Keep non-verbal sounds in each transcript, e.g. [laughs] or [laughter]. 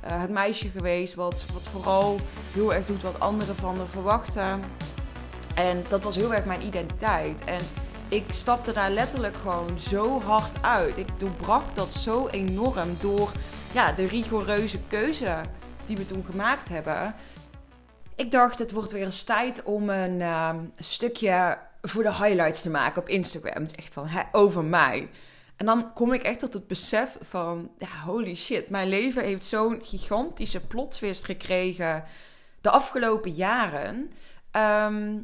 eh, het meisje geweest wat, wat vooral heel erg doet wat anderen van haar verwachten. En dat was heel erg mijn identiteit. En ik stapte daar letterlijk gewoon zo hard uit. Ik doorbrak dat zo enorm door ja, de rigoureuze keuze die we toen gemaakt hebben. Ik dacht, het wordt weer eens tijd om een uh, stukje voor de highlights te maken op Instagram. Het is echt van over mij. En dan kom ik echt tot het besef van, ja, holy shit, mijn leven heeft zo'n gigantische plot twist gekregen de afgelopen jaren. Ehm,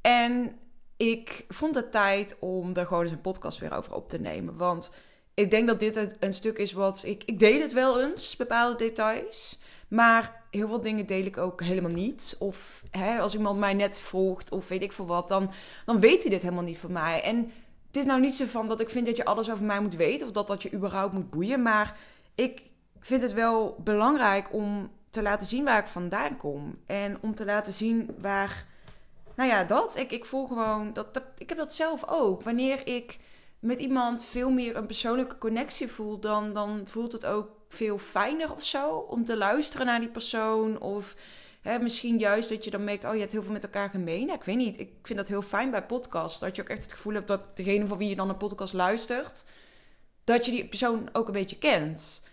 en ik vond het tijd om er gewoon eens een podcast weer over op te nemen. Want ik denk dat dit een, stuk is wat ik. Ik deel het wel eens, bepaalde details. Maar heel veel dingen deel ik ook helemaal niet. Of hè, als iemand mij net volgt of weet ik veel wat, dan, dan weet hij dit helemaal niet van mij. En het is nou niet zo van dat ik vind dat je alles over mij moet weten of dat dat je überhaupt moet boeien. Maar ik vind het wel belangrijk om te laten zien waar ik vandaan kom. En om te laten zien waar. Nou ja, dat. Ik, ik voel gewoon. Dat, dat, ik heb dat zelf ook. Wanneer ik met iemand veel meer een persoonlijke connectie voel, dan, dan voelt het ook veel fijner of zo om te luisteren naar die persoon. Of hè, misschien juist dat je dan merkt, oh je hebt heel veel met elkaar gemeen. Ja, ik weet niet. Ik vind dat heel fijn bij podcasts. Dat je ook echt het gevoel hebt dat degene van wie je dan een podcast luistert, dat je die persoon ook een beetje kent.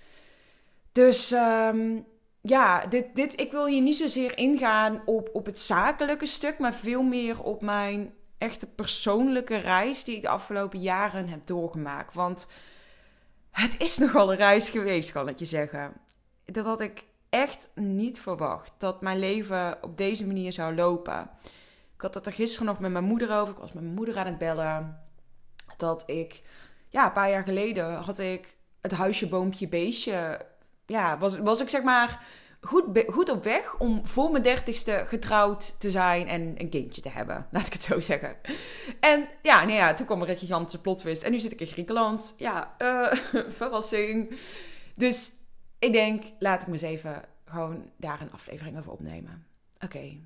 Dus um, ja, dit, dit, ik wil hier niet zozeer ingaan op, op het zakelijke stuk, maar veel meer op mijn echte persoonlijke reis die ik de afgelopen jaren heb doorgemaakt. Want het is nogal een reis geweest, kan ik je zeggen. Dat had ik echt niet verwacht. Dat mijn leven op deze manier zou lopen. Ik had het er gisteren nog met mijn moeder over. Ik was met mijn moeder aan het bellen. Dat ik, ja, een paar jaar geleden had ik het huisje, boompje, beestje. Ja, was, was ik zeg maar goed, goed op weg om voor mijn dertigste getrouwd te zijn en een kindje te hebben. [laughs] Laat ik het zo zeggen. En ja, nee, ja toen kwam er een gigantische plotwist. En nu zit ik in Griekenland. Ja, uh, [laughs] verrassing. Dus ik denk, laat ik me eens even gewoon daar een aflevering over opnemen. Oké.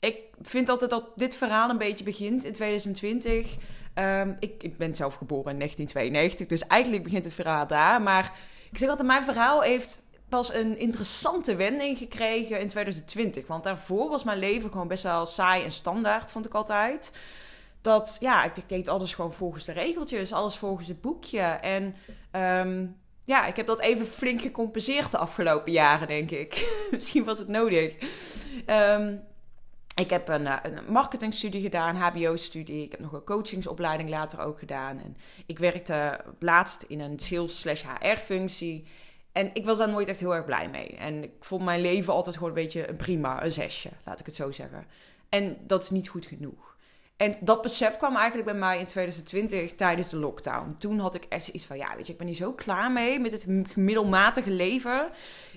Ik vind altijd dat dit verhaal een beetje begint in 2020. Um, ehm, ik, ik ben zelf geboren in 1992, dus eigenlijk begint het verhaal daar. Maar ik zeg altijd, mijn verhaal heeft pas een interessante wending gekregen in 2020. Want daarvoor was mijn leven gewoon best wel saai en standaard, vond ik altijd. Dat, ja, ik deed alles gewoon volgens de regeltjes, alles volgens het boekje. En um, ja, ik heb dat even flink gecompenseerd de afgelopen jaren, denk ik. [laughs] Misschien was het nodig. Um, ik heb een, eh, een marketingstudie gedaan, HBO-studie. Ik heb nog een coachingsopleiding later ook gedaan. En ik werkte laatst in een sales-HR-functie. En ik was daar nooit echt heel erg blij mee. En ik vond mijn leven altijd gewoon een beetje een prima, een zesje, laat ik het zo zeggen. En dat is niet goed genoeg. En dat besef kwam eigenlijk bij mij in 2020 tijdens de lockdown. Toen had ik echt iets van, ja, weet je, ik ben hier zo klaar mee met het middelmatige leven.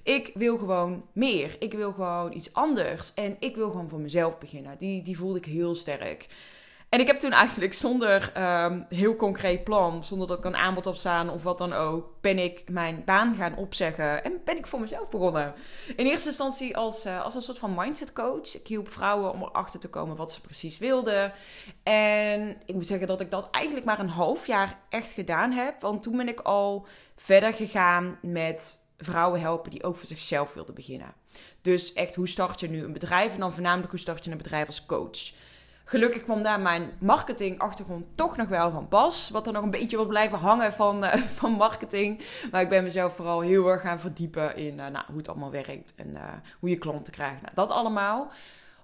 Ik wil gewoon meer. Ik wil gewoon iets anders. En ik wil gewoon voor mezelf beginnen. Die, die voelde ik heel sterk. En ik heb toen eigenlijk zonder um, heel concreet plan, zonder dat ik een aanbod op staan of wat dan ook, ben ik mijn baan gaan opzeggen en ben ik voor mezelf begonnen. In eerste instantie als, uh, als een soort van mindset coach. Ik hielp vrouwen om erachter te komen wat ze precies wilden. En ik moet zeggen dat ik dat eigenlijk maar een half jaar echt gedaan heb. Want toen ben ik al verder gegaan met vrouwen helpen die ook voor zichzelf wilden beginnen. Dus echt, hoe start je nu een bedrijf? En dan voornamelijk, hoe start je een bedrijf als coach? Gelukkig kwam daar mijn marketingachtergrond toch nog wel van pas. Wat er nog een beetje wil blijven hangen van, uh, [laughs] van marketing. Maar ik ben mezelf vooral heel erg gaan verdiepen in uh, nou, hoe het allemaal werkt. En uh, hoe je klanten krijgt. Nou, dat allemaal.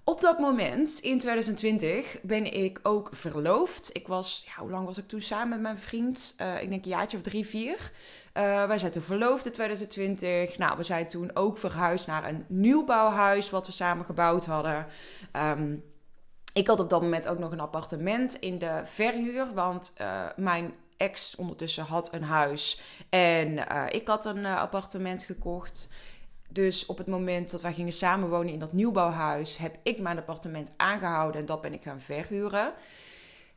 Op dat moment, in 2020, ben ik ook verloofd. Ik was, ja, hoe lang was ik toen samen met mijn vriend? ik denk een jaartje of drie, vier. wij zijn toen verloofd in 2020. Nou, we zijn toen ook verhuisd naar een nieuwbouwhuis wat we samen gebouwd hadden. Um, ik had op dat moment ook nog een appartement in de verhuur, want uh, mijn ex ondertussen had een huis en uh, ik had een uh, appartement gekocht. Dus op het moment dat wij gingen samenwonen in dat nieuwbouwhuis, heb ik mijn appartement aangehouden en dat ben ik gaan verhuren.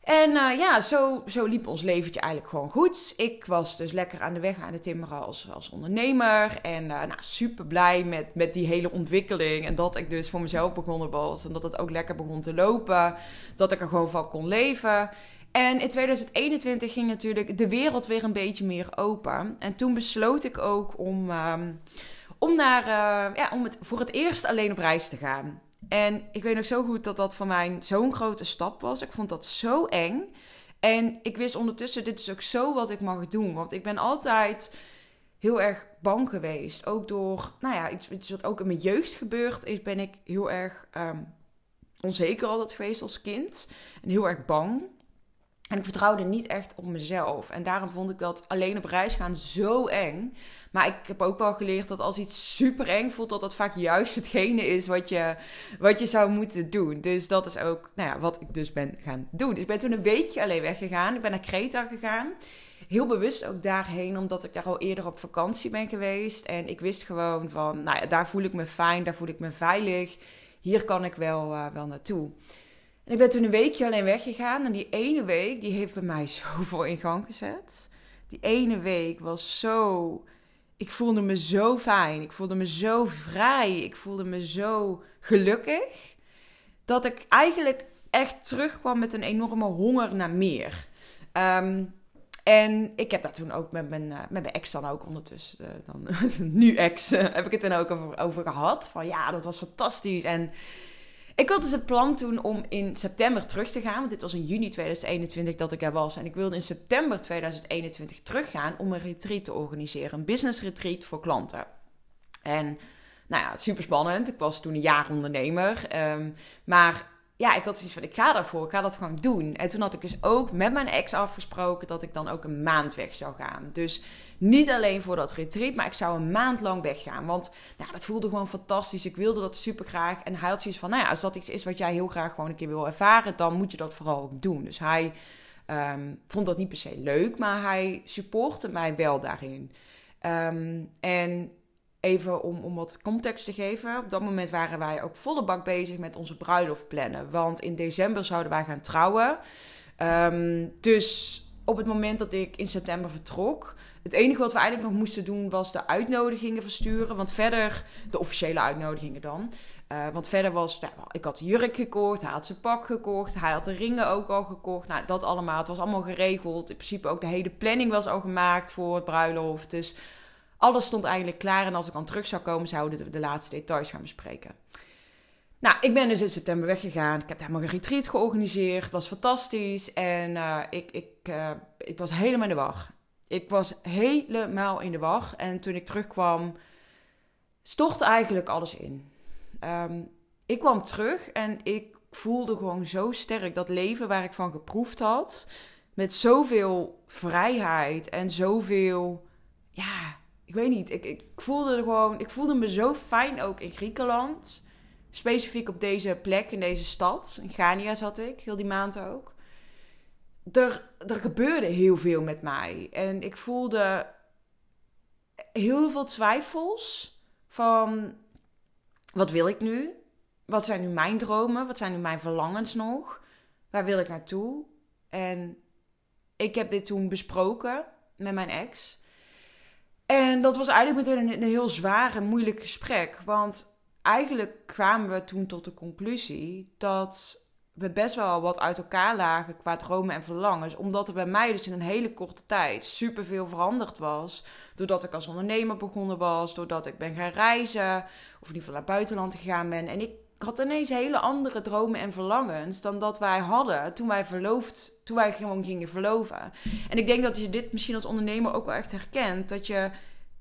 En uh, ja, zo, zo liep ons leventje eigenlijk gewoon goed. Ik was dus lekker aan de weg aan het timmeren als, als ondernemer. En uh, nou, super blij met, met die hele ontwikkeling. En dat ik dus voor mezelf begonnen was. En dat het ook lekker begon te lopen. Dat ik er gewoon van kon leven. En in 2021 ging natuurlijk de wereld weer een beetje meer open. En toen besloot ik ook om, um, om, naar, uh, ja, om het, voor het eerst alleen op reis te gaan. En ik weet nog zo goed dat dat voor mij zo'n grote stap was. Ik vond dat zo eng. En ik wist ondertussen, dit is ook zo wat ik mag doen. Want ik ben altijd heel erg bang geweest. Ook door, nou ja, iets, wat ook in mijn jeugd gebeurd is, ben ik heel erg um, onzeker altijd geweest als kind. En heel erg bang. En ik vertrouwde niet echt op mezelf. En daarom vond ik dat alleen op reis gaan zo eng. Maar ik heb ook wel geleerd dat als iets super eng voelt, dat dat vaak juist hetgene is wat je, wat je zou moeten doen. Dus dat is ook nou ja, wat ik dus ben gaan doen. Dus ik ben toen een weekje alleen weggegaan. Ik ben naar Kreta gegaan. Heel bewust ook daarheen, omdat ik daar al eerder op vakantie ben geweest. En ik wist gewoon van, nou ja, daar voel ik me fijn, daar voel ik me veilig. Hier kan ik wel, uh, wel naartoe. Ik ben toen een weekje alleen weggegaan. En die ene week, die heeft bij mij [laughs] zoveel in gang gezet. Die ene week was zo... Ik voelde me zo fijn. Ik voelde me zo vrij. Ik voelde me zo gelukkig. Dat ik eigenlijk echt terugkwam met een enorme honger naar meer. Ehm, en ik heb daar toen ook met mijn, uh, met mijn ex dan ook ondertussen, uh, dan, [laughs] nu ex, uh, heb ik het dan ook over, over, gehad. Van ja, dat was fantastisch. En ik had dus het plan toen om in september terug te gaan. Want dit was in juni 2021 dat ik er was. En ik wilde in september 2021 teruggaan om een retreat te organiseren. Een business retreat voor klanten. En nou ja, super spannend. Ik was toen een jaar ondernemer. Um, maar ja, ik had zoiets van, ik ga daarvoor, ik ga dat gewoon doen. En toen had ik dus ook met mijn ex afgesproken dat ik dan ook een maand weg zou gaan. Dus niet alleen voor dat retreat, maar ik zou een maand lang weggaan. Want nou, dat voelde gewoon fantastisch. Ik wilde dat super graag. En hij had zoiets van, nou ja, als dat iets is wat jij heel graag gewoon een keer wil ervaren, dan moet je dat vooral ook doen. Dus hij um, vond dat niet per se leuk, maar hij supportte mij wel daarin. Um, en even om, om wat context te geven. Op dat moment waren wij ook volle bak bezig met onze bruiloft plannen. Want in december zouden wij gaan trouwen. Um, dus op het moment dat ik in september vertrok. Het enige wat we eigenlijk nog moesten doen was de uitnodigingen versturen. Want verder, de officiële uitnodigingen dan. Uh, want verder was, nou, ik had de jurk gekocht, hij had zijn pak gekocht, hij had de ringen ook al gekocht. Nou, dat allemaal, het was allemaal geregeld. In principe ook de hele planning was al gemaakt voor het bruiloft. Dus alles stond eigenlijk klaar. En als ik dan terug zou komen, zouden we de, laatste details gaan bespreken. Nou, ik ben dus in september weggegaan. Ik heb maar een retreat georganiseerd. Het was fantastisch. En uh, ik, ik, uh, ik was helemaal in de war. Ik was helemaal in de war. En toen ik terugkwam, stortte eigenlijk alles in. Um, ik kwam terug en ik voelde gewoon zo sterk dat leven waar ik van geproefd had. Met zoveel vrijheid en zoveel, ja, ik weet niet. Ik, ik voelde gewoon, ik voelde me zo fijn ook in Griekenland. Specifiek op deze plek, in deze stad. In Gania zat ik, heel die maand ook. Er, er gebeurde heel veel met mij. En ik voelde heel veel twijfels van... Wat wil ik nu? Wat zijn nu mijn dromen? Wat zijn nu mijn verlangens nog? Waar wil ik naartoe? En ik heb dit toen besproken met mijn ex. En dat was eigenlijk meteen een, heel zwaar en moeilijk gesprek. Want eigenlijk kwamen we toen tot de conclusie dat we best wel wat uit elkaar lagen qua dromen en verlangens. Omdat er bij mij dus in een hele korte tijd superveel veranderd was. Doordat ik als ondernemer begonnen was. Doordat ik ben gaan reizen. Of in ieder geval naar buitenland gegaan ben. En ik had ineens hele andere dromen en verlangens dan dat wij hadden toen wij verloofd, toen wij gewoon gingen verloven. En ik denk dat je dit misschien als ondernemer ook wel echt herkent. Dat je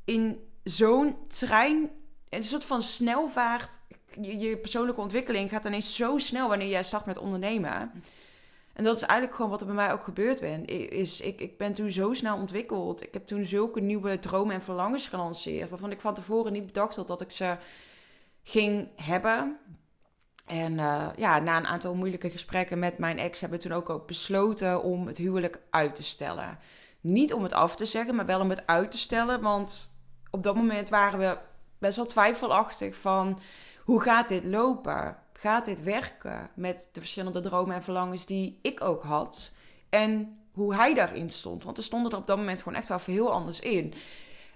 in zo'n trein, een soort van snelvaart, je, je persoonlijke ontwikkeling gaat ineens zo snel wanneer jij start met ondernemen. En dat is eigenlijk gewoon wat er bij mij ook gebeurd ben, is. Ik, ik ben toen zo snel ontwikkeld. Ik heb toen zulke nieuwe dromen en verlangens gelanceerd. Waarvan ik van tevoren niet bedacht had dat ik ze ging hebben. En uh, ja, na een aantal moeilijke gesprekken met mijn ex hebben we toen ook, ook besloten om het huwelijk uit te stellen. Niet om het af te zeggen, maar wel om het uit te stellen. Want op dat moment waren we best wel twijfelachtig van hoe gaat dit lopen? Gaat dit werken met de verschillende dromen en verlangens die ik ook had? En hoe hij daarin stond. Want er stonden er op dat moment gewoon echt wel veel heel anders in.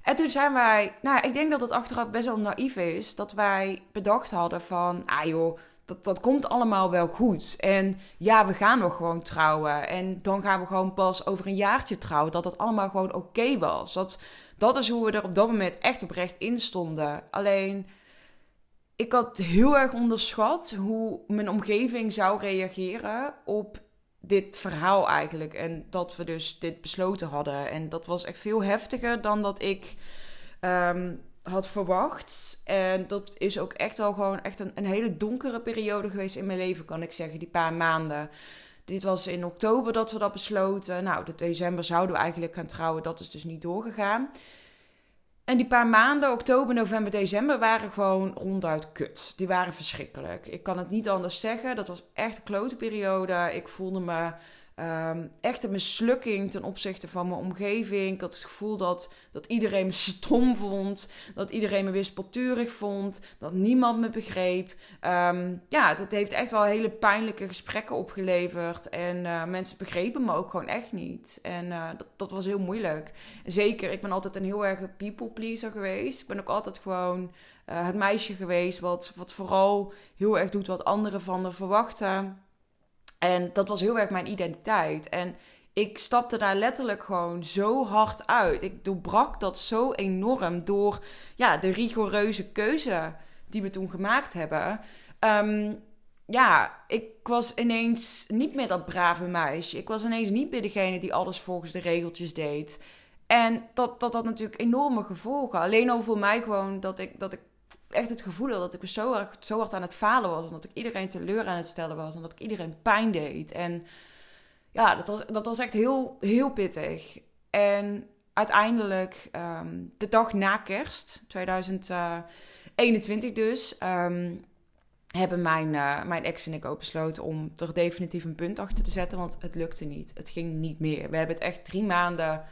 En toen zijn wij, nou, ik denk dat het achteraf best wel naïef is dat wij bedacht hadden van, ah joh, dat, dat komt allemaal wel goed. En ja, we gaan nog gewoon trouwen. En dan gaan we gewoon pas over een jaartje trouwen. Dat het allemaal gewoon oké was. Dat, dat is hoe we er op dat moment echt oprecht in stonden. Alleen, ik had heel erg onderschat hoe mijn omgeving zou reageren op dit verhaal eigenlijk. En dat we dus dit besloten hadden. En dat was echt veel heftiger dan dat ik ehm, had verwacht. En dat is ook echt wel gewoon echt een, een hele donkere periode geweest in mijn leven, kan ik zeggen. Die paar maanden. Dit was in oktober dat we dat besloten. Nou, de december zouden we eigenlijk gaan trouwen. Dat is dus niet doorgegaan. En die paar maanden, oktober, november, december, waren gewoon ronduit kut. Die waren verschrikkelijk. Ik kan het niet anders zeggen. Dat was echt een klote periode. Ik voelde me Um, echt een mislukking ten opzichte van mijn omgeving. Ik had het gevoel dat, dat iedereen me [laughs] stom vond. Dat iedereen me wispelturig vond. Dat niemand me begreep. Um, ja, het heeft echt wel hele pijnlijke gesprekken opgeleverd. En uh, mensen begrepen me ook gewoon echt niet. En uh, dat, dat was heel moeilijk. Zeker, ik ben altijd een heel erg people pleaser geweest. Ik ben ook altijd gewoon uh, het meisje geweest wat, wat vooral heel erg doet wat anderen van er verwachten. En dat was heel erg mijn identiteit. En ik stapte daar letterlijk gewoon zo hard uit. Ik doorbrak dat zo enorm door ja, de rigoureuze keuze die we toen gemaakt hebben. Um, ja, ik was ineens niet meer dat brave meisje. Ik was ineens niet meer degene die alles volgens de regeltjes deed. En dat, dat had natuurlijk enorme gevolgen. Alleen al voor mij gewoon dat ik, dat ik echt het gevoel dat ik zo, erg, zo hard aan het falen was. En dat ik iedereen teleur aan het stellen was. En dat ik iedereen pijn deed. En ja, dat was, dat was echt heel, heel pittig. En uiteindelijk, ehm, de dag na kerst, 2021 dus, um, hebben mijn, uh, mijn ex en ik ook besloten om er definitief een punt achter te zetten. Want het lukte niet. Het ging niet meer. We hebben het echt drie maanden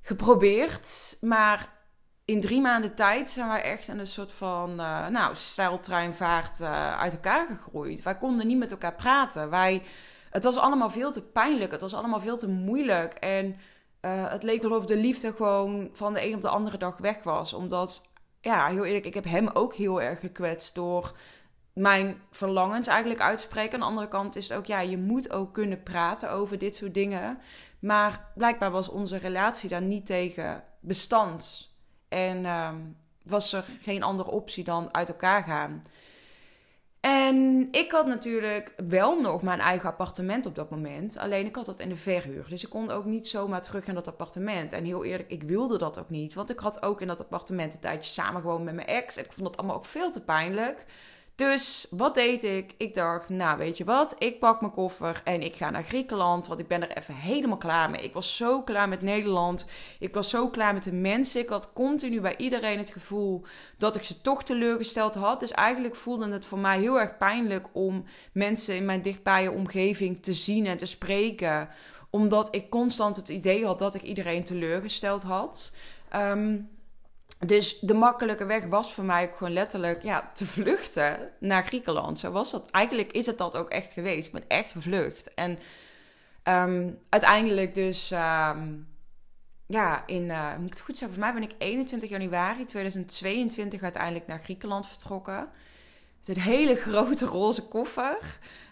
geprobeerd. Maar in drie maanden tijd zijn wij echt in een soort van, uh, nou, stijltreinvaart uh, uit elkaar gegroeid. Wij konden niet met elkaar praten. Wij, het was allemaal veel te pijnlijk. Het was allemaal veel te moeilijk. En uh, het leek wel of de liefde gewoon van de een op de andere dag weg was. Omdat, ja, heel eerlijk, ik heb hem ook heel erg gekwetst door mijn verlangens eigenlijk uitspreken. Aan de andere kant is het ook, ja, je moet ook kunnen praten over dit soort dingen. Maar blijkbaar was onze relatie daar niet tegen bestand. En um, was er geen andere optie dan uit elkaar gaan. En ik had natuurlijk wel nog mijn eigen appartement op dat moment. Alleen ik had dat in de verhuur. Dus ik kon ook niet zomaar terug in dat appartement. En heel eerlijk, ik wilde dat ook niet. Want ik had ook in dat appartement een tijdje samen gewoon met mijn ex. En ik vond dat allemaal ook veel te pijnlijk. Dus wat deed ik? Ik dacht, nou weet je wat, ik pak mijn koffer en ik ga naar Griekenland, want ik ben er even helemaal klaar mee. Ik was zo klaar met Nederland, ik was zo klaar met de mensen. Ik had continu bij iedereen het gevoel dat ik ze toch teleurgesteld had. Dus eigenlijk voelde het voor mij heel erg pijnlijk om mensen in mijn dichtbije omgeving te zien en te spreken, omdat ik constant het idee had dat ik iedereen teleurgesteld had. Um, dus de makkelijke weg was voor mij ook gewoon letterlijk ja, te vluchten naar Griekenland. Zo was dat. Eigenlijk is het dat ook echt geweest. Ik ben echt gevlucht. En um, uiteindelijk dus, um, ja, in, uh, moet ik het goed zeggen, volgens mij ben ik 21 januari 2022 uiteindelijk naar Griekenland vertrokken. Met een hele grote roze koffer.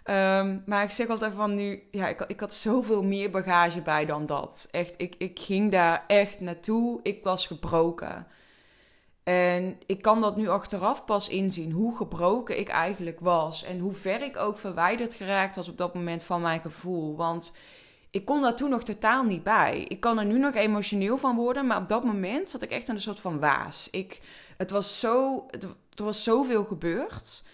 Um, maar ik zeg altijd van nu, ja, ik, ik had zoveel meer bagage bij dan dat. Echt, ik, ik ging daar echt naartoe. Ik was gebroken. En ik kan dat nu achteraf pas inzien, hoe gebroken ik eigenlijk was. En hoe ver ik ook verwijderd geraakt was op dat moment van mijn gevoel. Want ik kon daar toen nog totaal niet bij. Ik kan er nu nog emotioneel van worden, maar op dat moment zat ik echt in een soort van waas. Ik, het was zo, er was zoveel gebeurd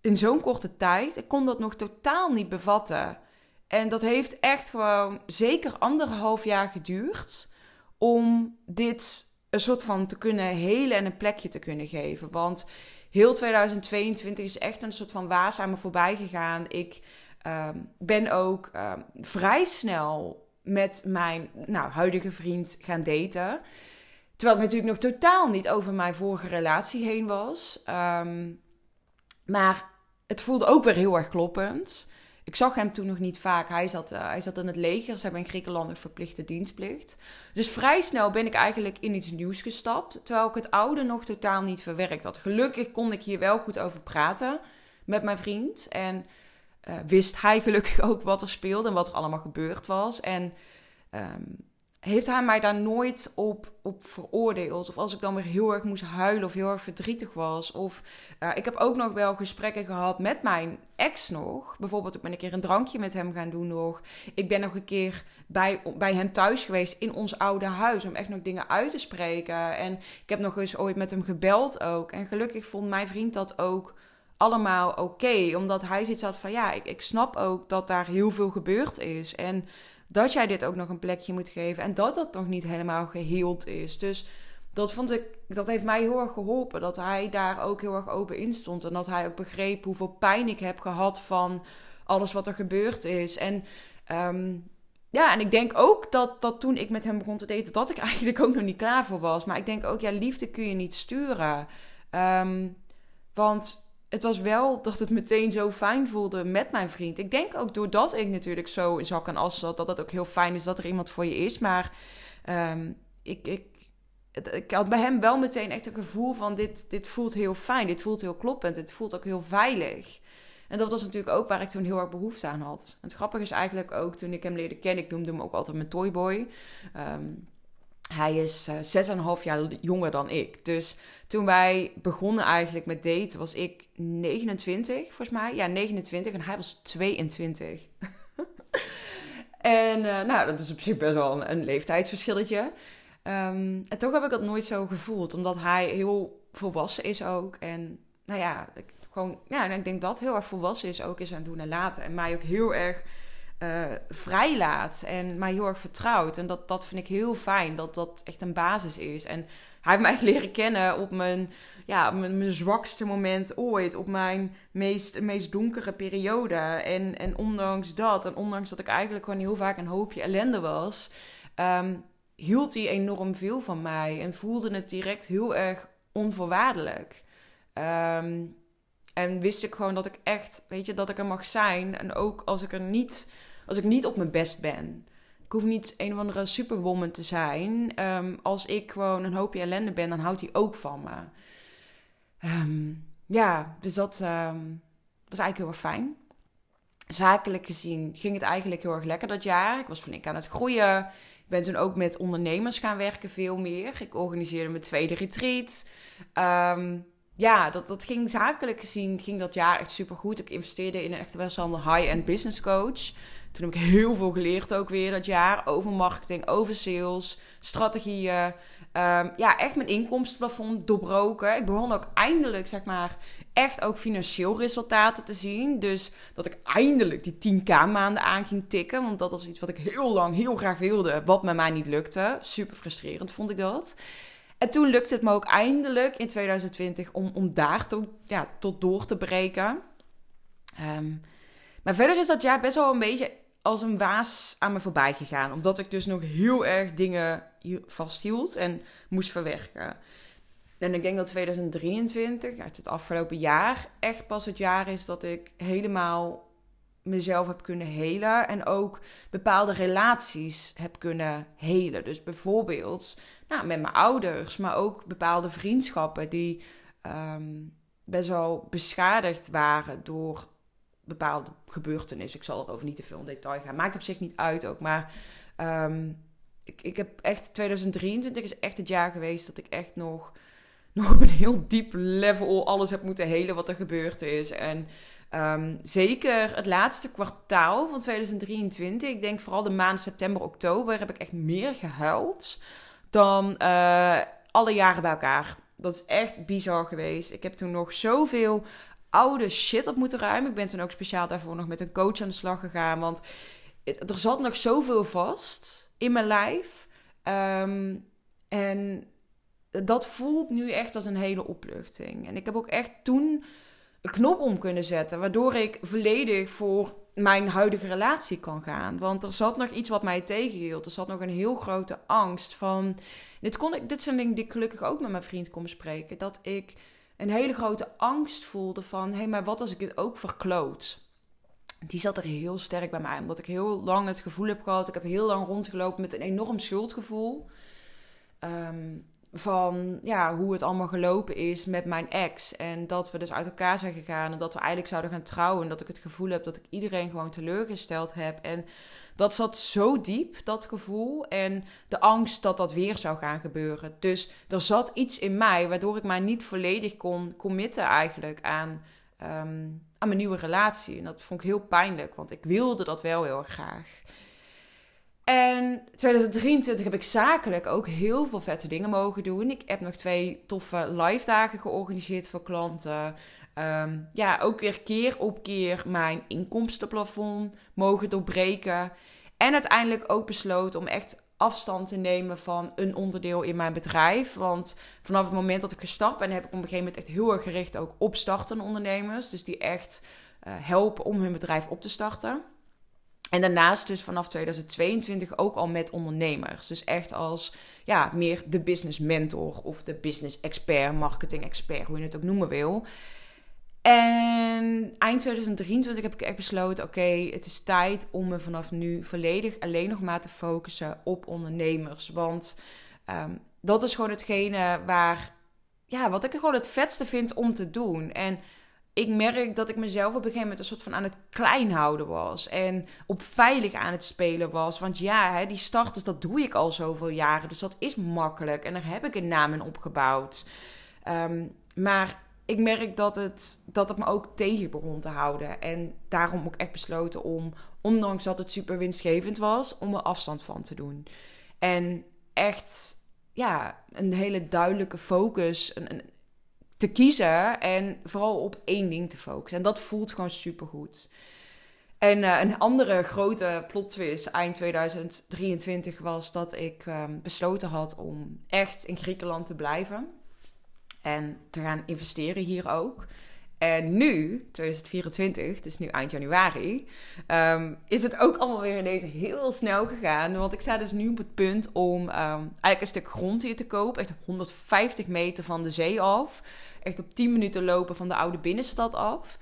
in zo'n korte tijd. Ik kon dat nog totaal niet bevatten. En dat heeft echt gewoon zeker anderhalf jaar geduurd om dit een soort van te kunnen helen en een plekje te kunnen geven. Want heel 2022 is echt een soort van waas aan me voorbij gegaan. Ik ehm, ben ook um, vrij snel met mijn nou, huidige vriend gaan daten. Terwijl het natuurlijk nog totaal niet over mijn vorige relatie heen was. Um, maar het voelde ook weer heel erg kloppend. Ik zag hem toen nog niet vaak. Hij zat, uh, hij zat in het leger. Ze hebben in Griekenland een verplichte dienstplicht. Dus vrij snel ben ik eigenlijk in iets nieuws gestapt. Terwijl ik het oude nog totaal niet verwerkt had. Gelukkig kon ik hier wel goed over praten met mijn vriend. En uh, wist hij gelukkig [laughs] ook wat er speelde en wat er allemaal gebeurd was. En um, heeft hij mij daar nooit op, op veroordeeld. Of als ik dan weer heel erg moest huilen of heel erg verdrietig was. Of ik heb ook nog wel gesprekken gehad met mijn ex nog. Bijvoorbeeld, ik ben een keer een drankje met hem gaan doen nog. Ik ben nog een keer bij, bij hem thuis geweest in ons oude huis. Om echt nog dingen uit te spreken. En ik heb nog eens ooit met hem gebeld ook. En gelukkig vond mijn vriend dat ook allemaal oké. omdat hij zoiets had van ja, ik, ik snap ook dat daar heel veel gebeurd is. En dat jij dit ook nog een plekje moet geven. En dat dat nog niet helemaal geheeld is. Dus dat vond ik, dat heeft mij heel erg geholpen. Dat hij daar ook heel erg open in stond. En dat hij ook begreep hoeveel pijn ik heb gehad van alles wat er gebeurd is. En ehm, ja, en ik denk ook dat, dat toen ik met hem begon te daten, dat ik [laughs] eigenlijk ook nog niet klaar voor was. Maar ik denk ook, ja, liefde kun je niet sturen. Ehm, want het was wel dat het meteen zo fijn voelde met mijn vriend. Ik denk ook doordat ik natuurlijk zo in zak en as zat, dat het ook heel fijn is dat er iemand voor je is. Maar um, ik, ik, ik had bij hem wel meteen echt een gevoel van dit, dit voelt heel fijn, dit voelt heel kloppend, dit voelt ook heel veilig. En dat was natuurlijk ook waar ik toen heel erg behoefte aan had. Het grappige is eigenlijk ook toen ik hem leerde kennen, ik noemde hem ook altijd mijn toyboy. Um, hij is uh, eh, 6,5 jaar jonger dan ik. Dus toen wij begonnen eigenlijk met daten, was ik 29, volgens mij. Ja, 29 en hij was 22. [laughs] en uh, nou, dat is op zich best wel een, leeftijdsverschilletje. Um, en toch heb ik dat nooit zo gevoeld, omdat hij heel volwassen is ook. En nou ja, ik, gewoon, ja, ik denk dat heel erg volwassen is ook is aan doen en laten. En mij ook heel erg uh, vrijlaat en mij heel erg vertrouwt. En dat, dat vind ik heel fijn, dat dat echt een basis is. En hij heeft mij [laughs] leren kennen op mijn, ja, mijn, zwakste moment ooit. Op mijn meest, meest donkere periode. En, en ondanks dat, en ondanks dat ik eigenlijk gewoon heel vaak een hoopje ellende was... Um, hield hij enorm veel van mij. En voelde het direct heel erg onvoorwaardelijk. Um, en wist ik gewoon dat ik echt, weet je, dat ik er mag zijn. En ook als ik er niet als ik niet op mijn best ben. Ik hoef niet een of andere superwoman te zijn. Ehm, als ik gewoon een hoopje ellende ben, dan houdt hij ook van me. Ehm, ja, dus dat um, was eigenlijk heel erg fijn. Zakelijk gezien ging het eigenlijk heel erg lekker dat jaar. Ik was flink aan het groeien. Ik ben toen ook met ondernemers gaan werken, veel meer. Ik organiseerde mijn tweede retreat. ja, dat, dat ging zakelijk gezien ging dat jaar echt super goed. Ik investeerde in een echt wel zo'n high-end business coach. Toen heb ik heel veel geleerd ook weer dat jaar over marketing, over sales, strategieën. Ehm, ja, echt mijn inkomstenplafond doorbroken. Ik begon ook eindelijk, zeg maar, echt ook financieel resultaten te zien. Dus dat ik eindelijk die 10k maanden aan ging tikken. Want dat was iets wat ik heel lang heel graag wilde, wat met mij niet lukte. Super frustrerend vond ik dat. En toen lukte het me ook eindelijk in 2020 om, om daar tot, ja, tot door te breken. Um, maar verder is dat jaar best wel een beetje als een waas aan me voorbij gegaan. Omdat ik dus nog heel erg dingen vasthield en moest verwerken. En ik denk dat 2023, uit het afgelopen jaar, echt pas het jaar is dat ik helemaal mezelf heb kunnen helen. En ook bepaalde relaties heb kunnen helen. Dus bijvoorbeeld nou, met mijn ouders, maar ook bepaalde vriendschappen die ehm, best wel beschadigd waren door bepaalde gebeurtenis. Ik zal erover niet te veel in detail gaan. Maakt op zich niet uit ook. Maar um, ik, ik heb echt 2023 is echt het jaar geweest dat ik echt nog, nog op een heel diep level alles heb moeten helen wat er gebeurd is. En um, zeker het laatste kwartaal van 2023, ik denk vooral de maand september, oktober, heb ik echt meer gehuild dan uh, alle jaren bij elkaar. Dat is echt bizar geweest. Ik heb toen nog zoveel oude shit op moeten ruimen. Ik ben toen ook speciaal daarvoor nog met een coach aan de slag gegaan. Want er zat nog zoveel vast in mijn lijf. Ehm, en dat voelt nu echt als een hele opluchting. En ik heb ook echt toen een knop om kunnen zetten. Waardoor ik volledig voor mijn huidige relatie kan gaan. Want er zat nog iets wat mij tegenhield. Er zat nog een heel grote angst van. Dit, kon ik, dit zijn dingen die ik gelukkig ook met mijn vriend kon bespreken. Dat ik een hele grote angst voelde van... hé, hey, maar wat als ik dit ook verkloot? Die zat er heel sterk bij mij. Omdat ik heel lang het gevoel heb gehad... ik heb heel lang rondgelopen met een enorm schuldgevoel. Um, van ja, hoe het allemaal gelopen is met mijn ex. En dat we dus uit elkaar zijn gegaan en dat we eigenlijk zouden gaan trouwen. En dat ik het gevoel heb dat ik iedereen gewoon teleurgesteld heb. En dat zat zo diep, dat gevoel. En de angst dat dat weer zou gaan gebeuren. Dus er zat iets in mij waardoor ik mij niet volledig kon committen eigenlijk aan, ehm, aan mijn nieuwe relatie. En dat vond ik heel pijnlijk, want ik wilde dat wel heel graag. En 2023 heb ik zakelijk ook heel veel vette dingen mogen doen. Ik heb nog twee toffe live dagen georganiseerd voor klanten. Ehm, ja, ook weer keer op keer mijn inkomstenplafond mogen doorbreken. En uiteindelijk ook besloten om echt afstand te nemen van een onderdeel in mijn bedrijf. Want vanaf het moment dat ik gestart ben, heb ik op een gegeven moment echt heel erg gericht ook op startende ondernemers. Dus die echt uh, helpen om hun bedrijf op te starten. En daarnaast dus vanaf 2022 ook al met ondernemers. Dus echt als ja, meer de business mentor of de business expert, marketing expert, hoe je het ook noemen wil. En eind 2023 heb ik echt besloten: oké, het is tijd om me vanaf nu volledig alleen nog maar te focussen op ondernemers. Want um, dat is gewoon hetgene waar, ja, wat ik gewoon het vetste vind om te doen. En ik merk dat ik mezelf op een gegeven moment een soort van aan het klein houden was. En op veilig aan het spelen was. Want ja, hè, die starters, dat doe ik al zoveel jaren. Dus dat is makkelijk. En daar heb ik een naam in opgebouwd. Um, maar ik merk dat het, dat het me ook tegen begon te houden. En daarom ook echt besloten om, ondanks dat het super winstgevend was, om er afstand van te doen. En echt, ja, een hele duidelijke focus een, te kiezen en vooral op één ding te focussen. En dat voelt gewoon super goed. En uh, een andere grote plot twist eind 2023 was dat ik um, besloten had om echt in Griekenland te blijven. En te gaan investeren hier ook. En nu, 2024, dus nu eind januari, um, is het ook allemaal weer ineens heel snel gegaan. Want ik sta dus nu op het punt om um, eigenlijk een stuk grond hier te kopen. Echt 150 meter van de zee af. Echt op 10 minuten lopen van de oude binnenstad af.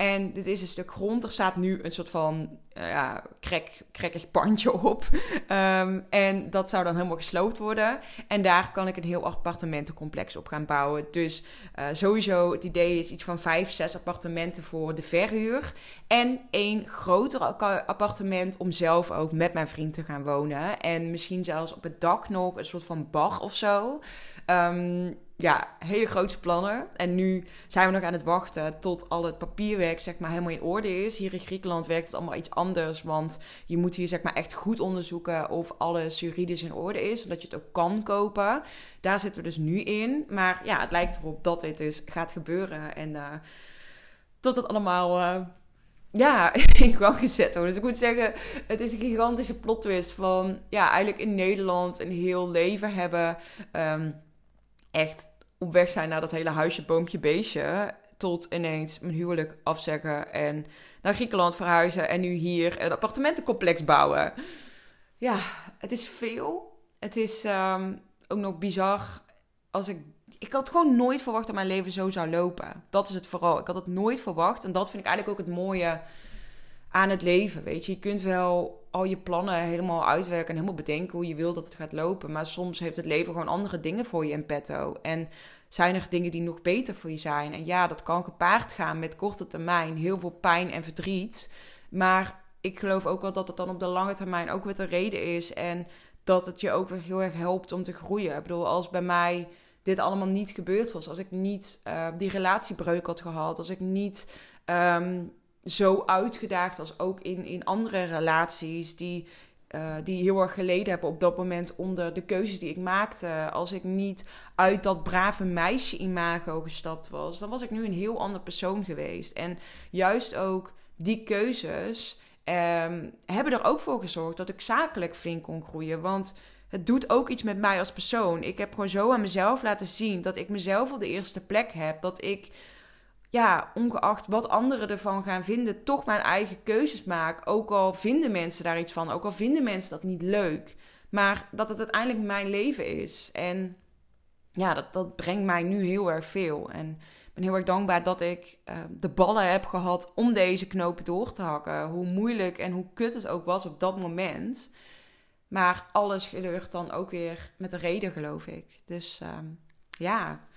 En dit is een stuk grond. Er staat nu een soort van uh, ja, krek, krekkig pandje [laughs] op. Um, en dat zou dan helemaal gesloopt worden. En daar kan ik een heel appartementencomplex op gaan bouwen. Dus uh, sowieso, het idee is iets van vijf, zes appartementen voor de verhuur. En één groter appartement om zelf ook met mijn vriend te gaan wonen. En misschien zelfs op het dak nog een soort van bar of zo. Um, ja, hele grote plannen. En nu zijn we nog aan het wachten tot al het papierwerk zeg maar helemaal in orde is. Hier in Griekenland werkt het allemaal iets anders, want je moet hier zeg maar echt goed onderzoeken of alles juridisch in orde is, zodat je het ook kan kopen. Daar zitten we dus nu in. Maar ja, het lijkt erop dat dit dus gaat gebeuren en uh, dat het allemaal... Uh, ja, [laughs] in gang gezet worden. Dus ik moet zeggen, het is een gigantische plot twist van... Ja, eigenlijk in Nederland een heel leven hebben... Um, echt op weg zijn naar dat hele huisje, boompje, beestje. Tot ineens mijn huwelijk afzeggen en naar Griekenland verhuizen. En nu hier een appartementencomplex bouwen. Ja, het is veel. Het is um, ook nog bizar. Als ik, ik had gewoon nooit verwacht dat mijn leven zo zou lopen. Dat is het vooral. Ik had het nooit verwacht. En dat vind ik eigenlijk ook het mooie aan het leven. Weet je, je kunt wel al je plannen helemaal uitwerken en helemaal bedenken hoe je wil dat het gaat lopen. Maar soms heeft het leven gewoon andere dingen voor je in petto. En zijn er dingen die nog beter voor je zijn? En ja, dat kan gepaard gaan met korte termijn heel veel pijn en verdriet. Maar ik geloof ook wel dat het dan op de lange termijn ook weer de reden is. En dat het je ook weer heel erg helpt om te groeien. Ik bedoel, als bij mij dit allemaal niet gebeurd was, als ik niet uh, die relatiebreuk had gehad, als ik niet um, zo uitgedaagd was, ook in, in andere relaties die, uh, die heel erg geleden hebben op dat moment onder de keuzes die ik maakte. Als ik niet uit dat brave meisje imago gestapt was, dan was ik nu een heel ander persoon geweest. En juist ook die keuzes um, hebben er ook voor gezorgd dat ik zakelijk flink kon groeien. Want het doet ook iets met mij als persoon. Ik heb gewoon zo aan mezelf laten zien dat ik mezelf op de eerste plek heb. Dat ik ja, ongeacht wat anderen ervan gaan vinden, toch mijn eigen keuzes maak. Ook al vinden mensen daar iets van, ook al vinden mensen dat niet leuk. Maar dat het uiteindelijk mijn leven is. En ja, dat, dat brengt mij nu heel erg veel. En ik ben heel erg dankbaar dat ik uh, de ballen heb gehad om deze knopen door te hakken. Hoe moeilijk en hoe kut het ook was op dat moment. Maar alles gebeurt dan ook weer met een reden, geloof ik. Dus ehm, ja.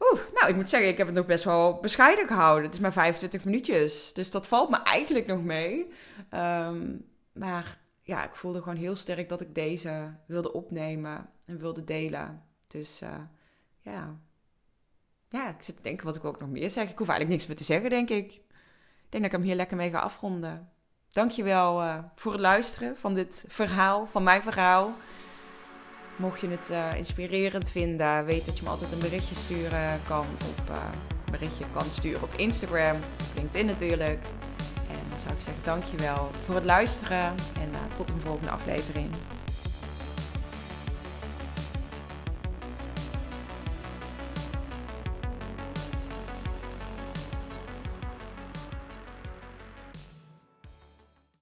Oeh, nou, ik moet zeggen, ik heb het nog best wel bescheiden gehouden. Het is maar 25 minuutjes. Dus dat valt me eigenlijk nog mee. Ehm, maar ja, ik voelde gewoon heel sterk dat ik deze wilde opnemen en wilde delen. Dus uh, ja. Ja, ik zit te denken wat ik ook nog meer zeg. Ik hoef eigenlijk niks meer te zeggen, denk ik. Ik denk dat ik hem hier lekker mee ga afronden. Dankjewel uh, voor het luisteren van dit verhaal, van mijn verhaal. Mocht je het uh, inspirerend vinden, weet dat je me altijd een berichtje sturen kan op, uh, berichtje kan sturen op Instagram, LinkedIn natuurlijk. En dan zou ik zeggen dankjewel voor het luisteren en tot een volgende aflevering.